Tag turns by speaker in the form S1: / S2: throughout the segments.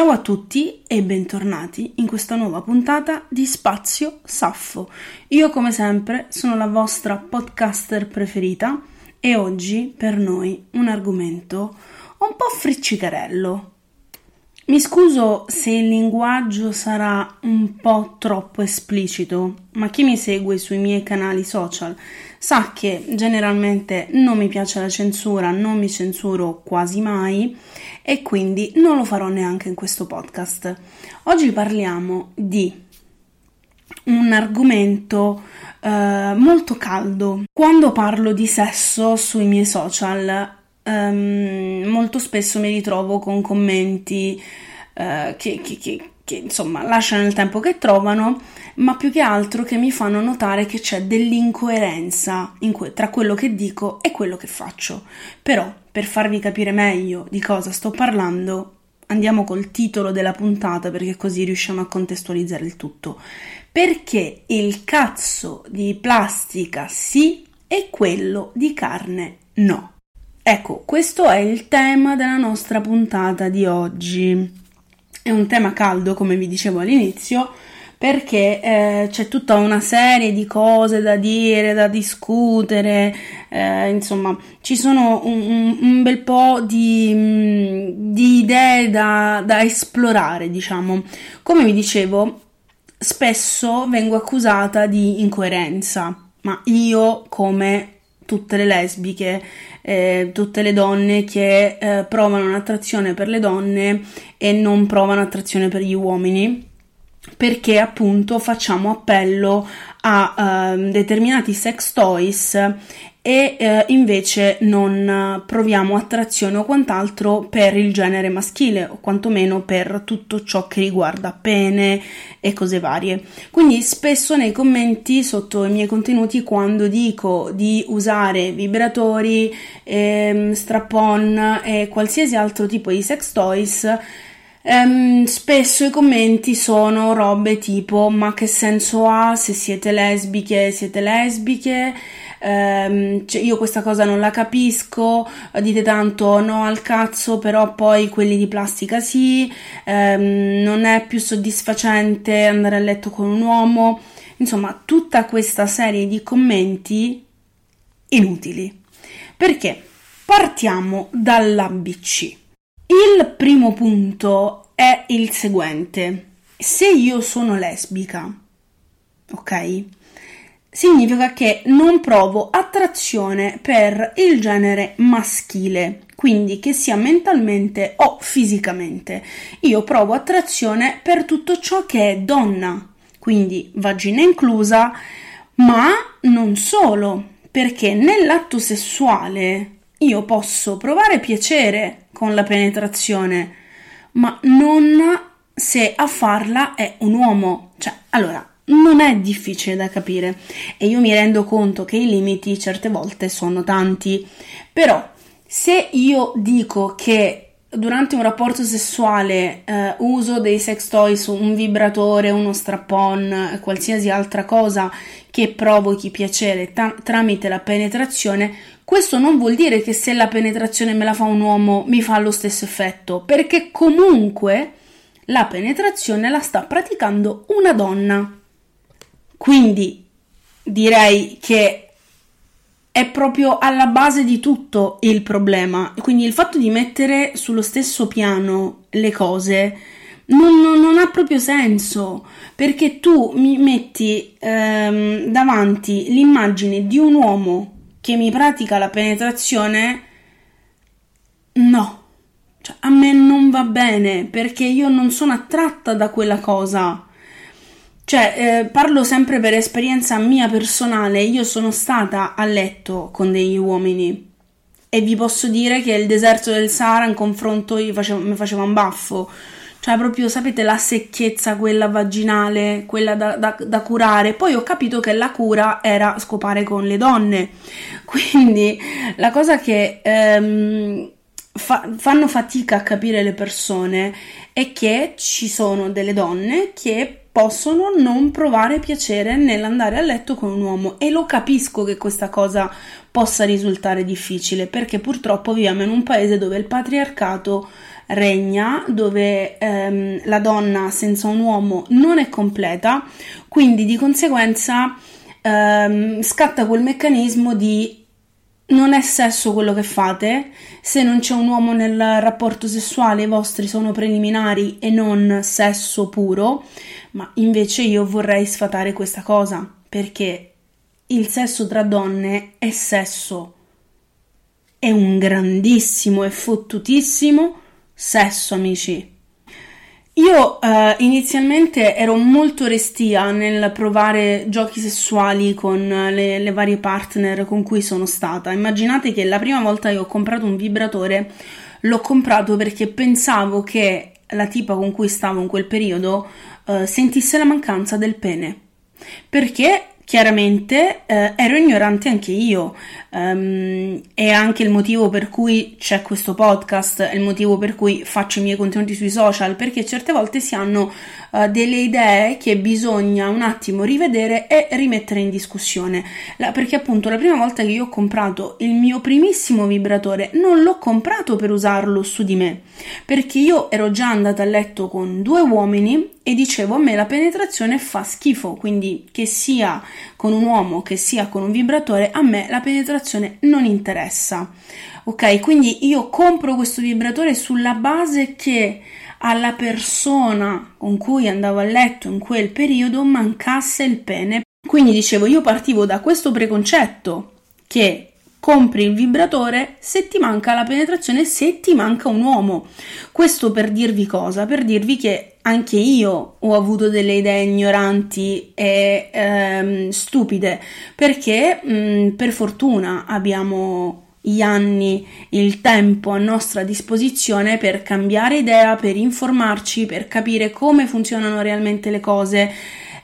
S1: Ciao a tutti e bentornati in questa nuova puntata di Spazio Saffo. Io come sempre sono la vostra podcaster preferita e oggi per noi un argomento un po' friccicarello. Mi scuso se il linguaggio sarà un po' troppo esplicito, ma chi mi segue sui miei canali social sa che generalmente non mi piace la censura, non mi censuro quasi mai e quindi non lo farò neanche in questo podcast. Oggi parliamo di un argomento eh, molto caldo. Quando parlo di sesso sui miei social, ehm, molto spesso mi ritrovo con commenti eh, che, che, che, che insomma lasciano il tempo che trovano, ma più che altro che mi fanno notare che c'è dell'incoerenza que- tra quello che dico e quello che faccio. Però per farvi capire meglio di cosa sto parlando, andiamo col titolo della puntata perché così riusciamo a contestualizzare il tutto. Perché il cazzo di plastica sì e quello di carne no. Ecco, questo è il tema della nostra puntata di oggi. È un tema caldo, come vi dicevo all'inizio, perché eh, c'è tutta una serie di cose da dire, da discutere, eh, insomma, ci sono un, un bel po' di, mm, di idee da, da esplorare, diciamo. Come vi dicevo, spesso vengo accusata di incoerenza, ma io come tutte le lesbiche, eh, tutte le donne che eh, provano un'attrazione per le donne e non provano attrazione per gli uomini perché appunto facciamo appello a uh, determinati sex toys e uh, invece non proviamo attrazione o quant'altro per il genere maschile o quantomeno per tutto ciò che riguarda pene e cose varie. Quindi spesso nei commenti sotto i miei contenuti quando dico di usare vibratori, ehm, strap-on e qualsiasi altro tipo di sex toys Um, spesso i commenti sono robe tipo ma che senso ha se siete lesbiche siete lesbiche? Um, cioè io questa cosa non la capisco dite tanto no al cazzo però poi quelli di plastica sì. Um, non è più soddisfacente andare a letto con un uomo. Insomma tutta questa serie di commenti inutili. Perché? Partiamo dall'ABC il primo punto è il seguente. Se io sono lesbica, ok? Significa che non provo attrazione per il genere maschile, quindi che sia mentalmente o fisicamente. Io provo attrazione per tutto ciò che è donna, quindi vagina inclusa, ma non solo, perché nell'atto sessuale io posso provare piacere con la penetrazione, ma non se a farla è un uomo. Cioè, allora, non è difficile da capire e io mi rendo conto che i limiti certe volte sono tanti, però se io dico che durante un rapporto sessuale eh, uso dei sex toys, un vibratore, uno strap-on, qualsiasi altra cosa che provochi piacere ta- tramite la penetrazione, questo non vuol dire che se la penetrazione me la fa un uomo mi fa lo stesso effetto, perché comunque la penetrazione la sta praticando una donna. Quindi direi che è proprio alla base di tutto il problema. Quindi il fatto di mettere sullo stesso piano le cose non, non, non ha proprio senso perché tu mi metti ehm, davanti l'immagine di un uomo che mi pratica la penetrazione, no. Cioè, a me non va bene perché io non sono attratta da quella cosa. Cioè, eh, parlo sempre per esperienza mia personale, io sono stata a letto con degli uomini e vi posso dire che il deserto del Sahara in confronto mi faceva, un baffo cioè proprio sapete la secchezza quella vaginale, quella da, da, da, curare. Poi ho capito che la cura era scopare con le donne, quindi la cosa che ehm, fa, fanno fatica a capire le persone è che ci sono delle donne che possono non provare piacere nell'andare a letto con un uomo e lo capisco che questa cosa possa risultare difficile perché purtroppo viviamo in un paese dove il patriarcato regna, dove ehm, la donna senza un uomo non è completa, quindi di conseguenza ehm, scatta quel meccanismo di non è sesso quello che fate, se non c'è un uomo nel rapporto sessuale i vostri sono preliminari e non sesso puro, ma invece io vorrei sfatare questa cosa, perché il sesso tra donne è sesso, è un grandissimo e fottutissimo sesso, amici. Io eh, inizialmente ero molto restia nel provare giochi sessuali con le, le, varie partner con cui sono stata. Immaginate che la prima volta che ho comprato un vibratore l'ho comprato perché pensavo che la tipa con cui stavo in quel periodo eh, sentisse la mancanza del pene. Perché Chiaramente eh, ero ignorante anche io, um, è anche il motivo per cui c'è questo podcast, è il motivo per cui faccio i miei contenuti sui social, perché certe volte si hanno uh, delle idee che bisogna un attimo rivedere e rimettere in discussione. La, perché appunto la prima volta che io ho comprato il mio primissimo vibratore non l'ho comprato per usarlo su di me, perché io ero già andata a letto con due uomini e dicevo a me la penetrazione fa schifo, quindi che sia con un uomo che sia con un vibratore, a me la penetrazione non interessa. Ok, quindi io compro questo vibratore sulla base che alla persona con cui andavo a letto in quel periodo mancasse il pene. Quindi dicevo, io partivo da questo preconcetto che compri il vibratore se ti manca la penetrazione, se ti manca un uomo. Questo per dirvi cosa? Per dirvi che anche io ho avuto delle idee ignoranti e ehm, stupide, perché mh, mm, per fortuna abbiamo gli anni, il tempo a nostra disposizione per cambiare idea, per informarci, per capire come funzionano realmente le cose.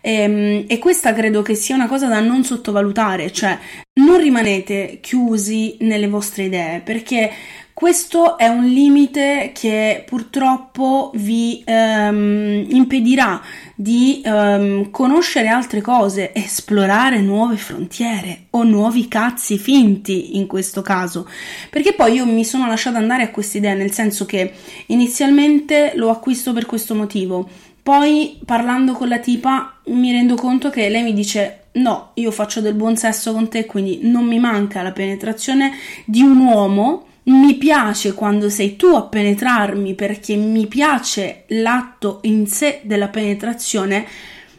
S1: E, ehm, e, questa credo che sia una cosa da non sottovalutare, cioè non rimanete chiusi nelle vostre idee, perché questo è un limite che purtroppo vi um, impedirà di um, conoscere altre cose, esplorare nuove frontiere o nuovi cazzi finti in questo caso. Perché poi io mi sono lasciata andare a questa idea, nel senso che inizialmente lo acquisto per questo motivo poi parlando con la tipa mi rendo conto che lei mi dice no, io faccio del buon sesso con te, quindi non mi manca la penetrazione di un uomo. Mi piace quando sei tu a penetrarmi perché mi piace l'atto in sé della penetrazione,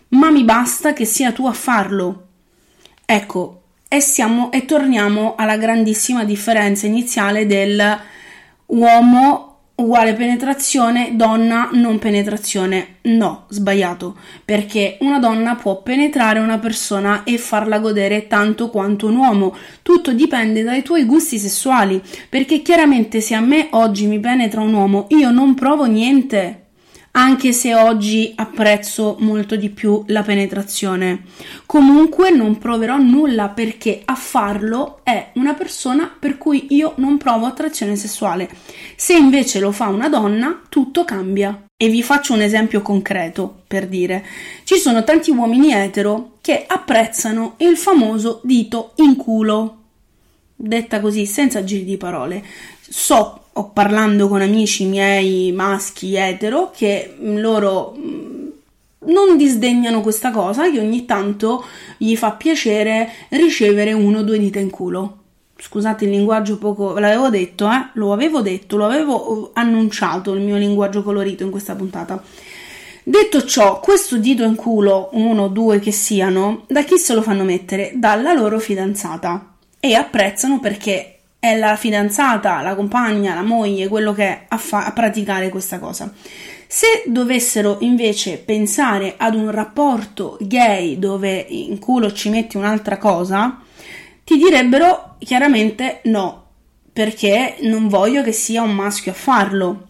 S1: ma mi basta che sia tu a farlo. Ecco, e, siamo, e torniamo alla grandissima differenza iniziale del uomo uguale penetrazione, donna non penetrazione. No, sbagliato, perché una donna può penetrare una persona e farla godere tanto quanto un uomo. Tutto dipende dai tuoi gusti sessuali, perché chiaramente se a me oggi mi penetra un uomo, io non provo niente anche se oggi apprezzo molto di più la penetrazione. Comunque non proverò nulla perché a farlo è una persona per cui io non provo attrazione sessuale. Se invece lo fa una donna, tutto cambia. E vi faccio un esempio concreto per dire: ci sono tanti uomini etero che apprezzano il famoso dito in culo. Detta così, senza giri di parole. So ho parlando con amici miei maschi etero che mm, loro mm, non disdegnano questa cosa che ogni tanto gli fa piacere ricevere uno o due dita in culo. Scusate il linguaggio poco, l'avevo detto, eh? Lo avevo detto, lo avevo annunciato il mio linguaggio colorito in questa puntata. Detto ciò, questo dito in culo, uno o due che siano, da chi se lo fanno mettere? Dalla loro fidanzata. E apprezzano perché è la fidanzata, la compagna, la moglie, quello che è a, fa- a praticare questa cosa. Se dovessero invece pensare ad un rapporto gay dove in culo ci metti un'altra cosa, ti direbbero chiaramente no, perché non voglio che sia un maschio a farlo.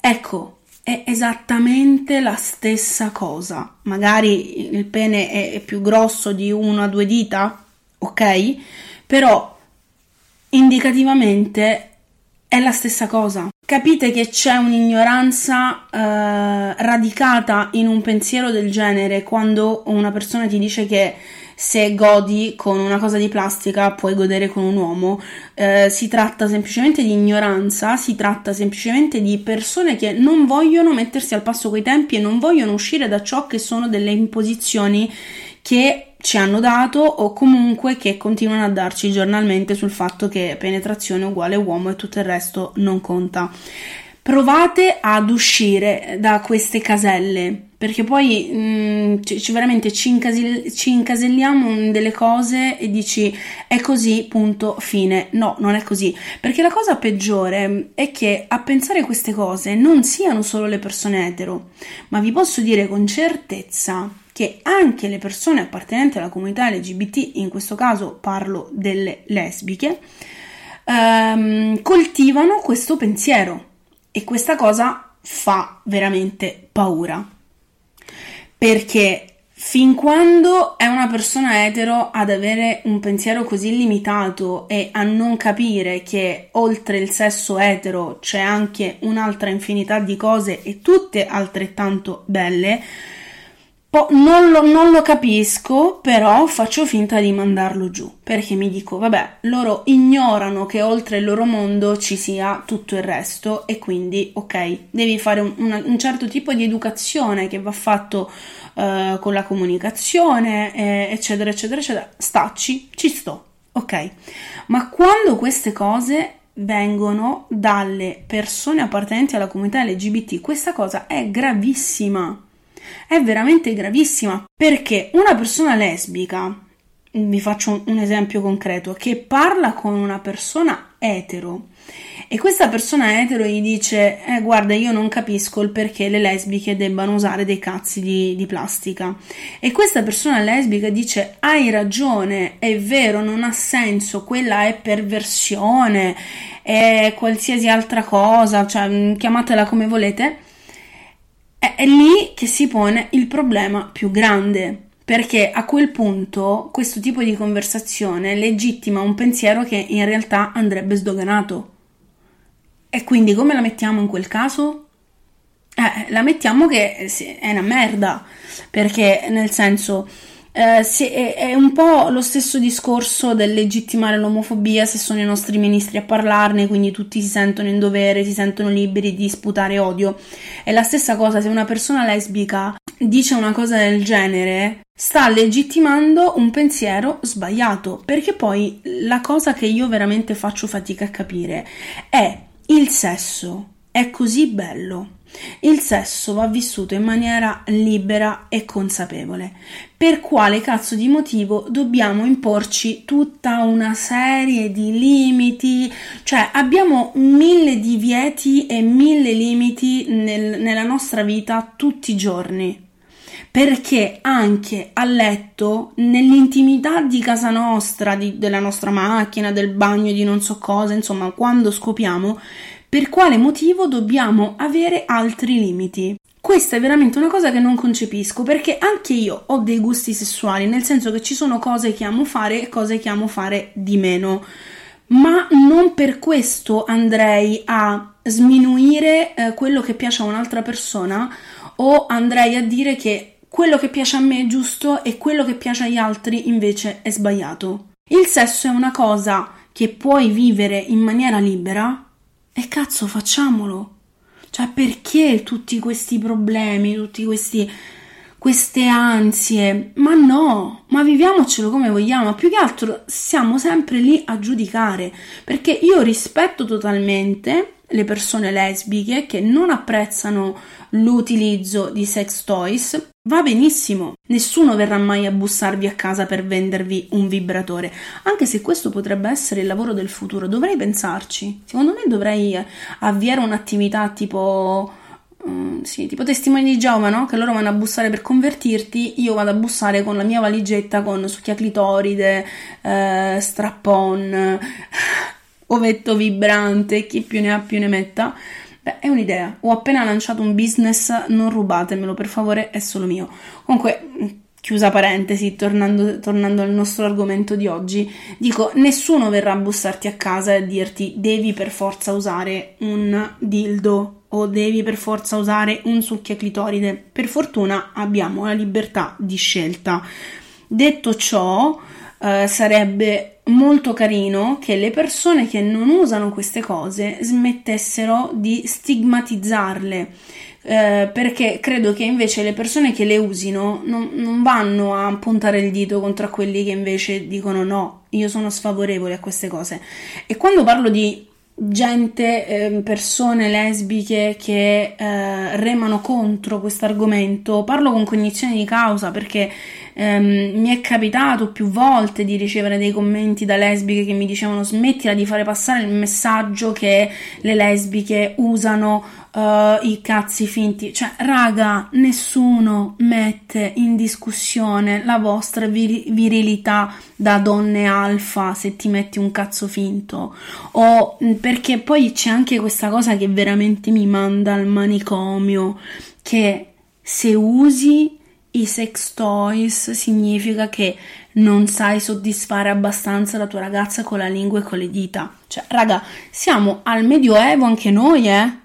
S1: Ecco, è esattamente la stessa cosa. Magari il pene è più grosso di una o due dita, ok? Però indicativamente è la stessa cosa. Capite che c'è un'ignoranza eh, radicata in un pensiero del genere quando una persona ti dice che se godi con una cosa di plastica puoi godere con un uomo. Eh, si tratta semplicemente di ignoranza, si tratta semplicemente di persone che non vogliono mettersi al passo coi tempi e non vogliono uscire da ciò che sono delle imposizioni che ci hanno dato o comunque che continuano a darci giornalmente sul fatto che penetrazione uguale uomo e tutto il resto non conta. Provate ad uscire da queste caselle perché poi mh, mm, ci, veramente ci, incasell- ci incaselliamo in delle cose e dici è così, punto, fine. No, non è così. Perché la cosa peggiore è che a pensare queste cose non siano solo le persone etero, ma vi posso dire con certezza che anche le persone appartenenti alla comunità LGBT, in questo caso parlo delle lesbiche, ehm, coltivano questo pensiero e questa cosa fa veramente paura. Perché fin quando è una persona etero ad avere un pensiero così limitato e a non capire che oltre il sesso etero c'è anche un'altra infinità di cose e tutte altrettanto belle, Po- non, lo, non, lo, capisco, però faccio finta di mandarlo giù perché mi dico, vabbè, loro ignorano che oltre il loro mondo ci sia tutto il resto e quindi, ok, devi fare un, una, un certo tipo di educazione che va fatto uh, con la comunicazione, eh, eccetera, eccetera, eccetera. Stacci, ci sto, ok. Ma quando queste cose vengono dalle persone appartenenti alla comunità LGBT, questa cosa è gravissima è veramente gravissima. Perché una persona lesbica, vi faccio un esempio concreto, che parla con una persona etero e questa persona etero gli dice eh, guarda io non capisco il perché le lesbiche debbano usare dei cazzi di, di plastica. E questa persona lesbica dice hai ragione è vero non ha senso quella è perversione è qualsiasi altra cosa cioè chiamatela come volete è lì che si pone il problema più grande, perché a quel punto questo tipo di conversazione legittima un pensiero che in realtà andrebbe sdoganato. E quindi come la mettiamo in quel caso? Eh, la mettiamo che è una merda, perché nel senso eh, se, è, è, un po' lo stesso discorso del legittimare l'omofobia se sono i nostri ministri a parlarne, quindi tutti si sentono in dovere, si sentono liberi di sputare odio. È la stessa cosa se una persona lesbica dice una cosa del genere, sta legittimando un pensiero sbagliato, perché poi la cosa che io veramente faccio fatica a capire è il sesso è così bello. Il sesso va vissuto in maniera libera e consapevole. Per quale cazzo di motivo dobbiamo imporci tutta una serie di limiti? Cioè abbiamo mille divieti e mille limiti nel, nella nostra vita tutti i giorni. Perché anche a letto, nell'intimità di casa nostra, di, della nostra macchina, del bagno, di non so cosa, insomma, quando scopiamo, per quale motivo dobbiamo avere altri limiti? Questa è veramente una cosa che non concepisco perché anche io ho dei gusti sessuali, nel senso che ci sono cose che amo fare e cose che amo fare di meno, ma non per questo andrei a sminuire eh, quello che piace a un'altra persona o andrei a dire che quello che piace a me è giusto e quello che piace agli altri invece è sbagliato. Il sesso è una cosa che puoi vivere in maniera libera e cazzo, facciamolo. Cioè, perché tutti questi problemi, questi queste ansie? Ma no, ma viviamocelo come vogliamo. Più che altro siamo sempre lì a giudicare, perché io rispetto totalmente le persone lesbiche che non apprezzano l'utilizzo di sex toys, va benissimo. Nessuno verrà mai a bussarvi a casa per vendervi un vibratore, anche se questo potrebbe essere il lavoro del futuro. Dovrei pensarci. Secondo me dovrei avviare un'attività tipo Mm, sì, tipo testimoni di Geova, no? Che loro vanno a bussare per convertirti, io vado a bussare con la mia valigetta con succhia clitoride, eh, strappon, ovetto vibrante, chi più ne ha più ne metta. Beh, è un'idea. Ho appena lanciato un business, non rubatemelo per favore, è solo mio. Comunque, chiusa parentesi, tornando, tornando, al nostro argomento di oggi, dico, nessuno verrà a bussarti a casa e dirti devi per forza usare un dildo o devi per forza usare un succhia clitoride. Per fortuna abbiamo la libertà di scelta. Detto ciò, eh, sarebbe molto carino che le persone che non usano queste cose smettessero di stigmatizzarle eh, perché credo che invece le persone che le usino non, non, vanno a puntare il dito contro quelli che invece dicono no, io sono sfavorevole a queste cose. E quando parlo di gente, eh, persone lesbiche che eh, remano contro questo argomento, parlo con cognizione di causa perché ehm, mi è capitato più volte di ricevere dei commenti da lesbiche che mi dicevano smettila di fare passare il messaggio che le lesbiche usano uh, i cazzi finti. Cioè, raga, nessuno mette in discussione la vostra vir- virilità da donne alfa se ti metti un cazzo finto. O mm, perché poi c'è anche questa cosa che veramente mi manda al manicomio, che se usi i sex toys significa che non sai soddisfare abbastanza la tua ragazza con la lingua e con le dita. Cioè, raga, siamo al medioevo anche noi, eh?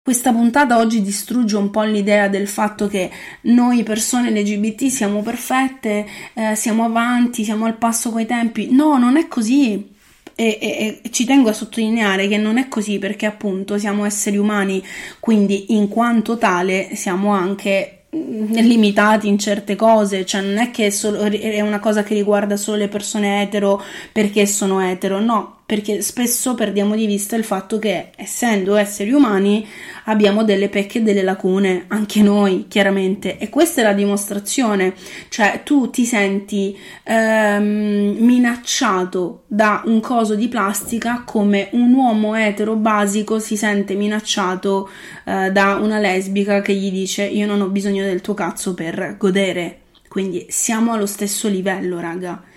S1: Questa puntata oggi distrugge un po' l'idea del fatto che noi persone LGBT siamo perfette, eh, siamo avanti, siamo al passo coi tempi. No, non è così. E, e, e, ci tengo a sottolineare che non è così perché appunto siamo esseri umani, quindi in quanto tale siamo anche limitati in certe cose, cioè non è che è, solo, è una cosa che riguarda solo le persone etero perché sono etero, no, perché spesso perdiamo di vista il fatto che essendo esseri umani abbiamo delle pecche e delle lacune, anche noi chiaramente, e questa è la dimostrazione, cioè tu ti senti ehm, minacciato da un coso di plastica come un uomo etero basico si sente minacciato eh, da una lesbica che gli dice io non ho bisogno del tuo cazzo per godere, quindi siamo allo stesso livello raga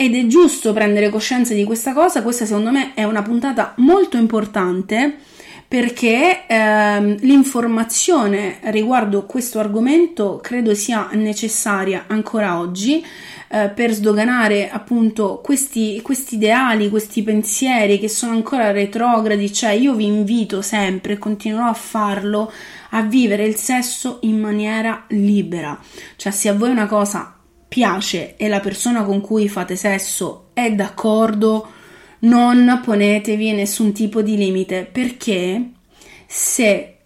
S1: ed è giusto prendere coscienza di questa cosa. Questa secondo me è una puntata molto importante perché ehm, l'informazione riguardo questo argomento credo sia necessaria ancora oggi eh, per sdoganare appunto questi, questi ideali, questi pensieri che sono ancora retrogradi, cioè io vi invito sempre e continuerò a farlo a vivere il sesso in maniera libera, cioè se a voi una cosa piace e la persona con cui fate sesso è d'accordo, non ponetevi nessun tipo di limite perché se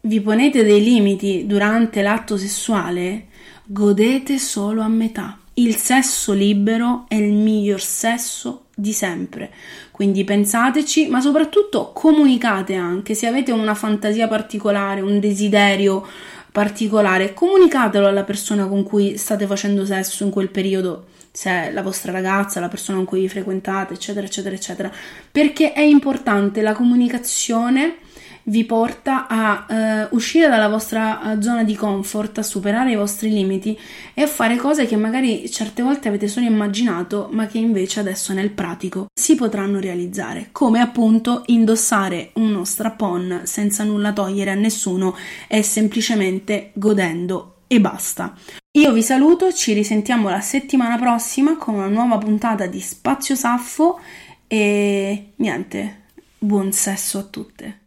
S1: vi ponete dei limiti durante l'atto sessuale, godete solo a metà. Il sesso libero è il miglior sesso di sempre. Quindi pensateci, ma soprattutto comunicate anche se avete una fantasia particolare, un desiderio particolare, comunicatelo alla persona con cui state facendo sesso in quel periodo, se è la vostra ragazza, la persona con cui vi frequentate, eccetera, eccetera, eccetera, perché è importante la comunicazione vi porta a eh, uscire dalla vostra eh, zona di comfort, a superare i vostri limiti e a fare cose che magari certe volte avete solo immaginato, ma che invece adesso nel pratico si potranno realizzare, come appunto indossare uno strap-on senza nulla togliere a nessuno e semplicemente godendo e basta. Io vi saluto, ci risentiamo la settimana prossima con una nuova puntata di Spazio Saffo e niente, buon sesso a tutte.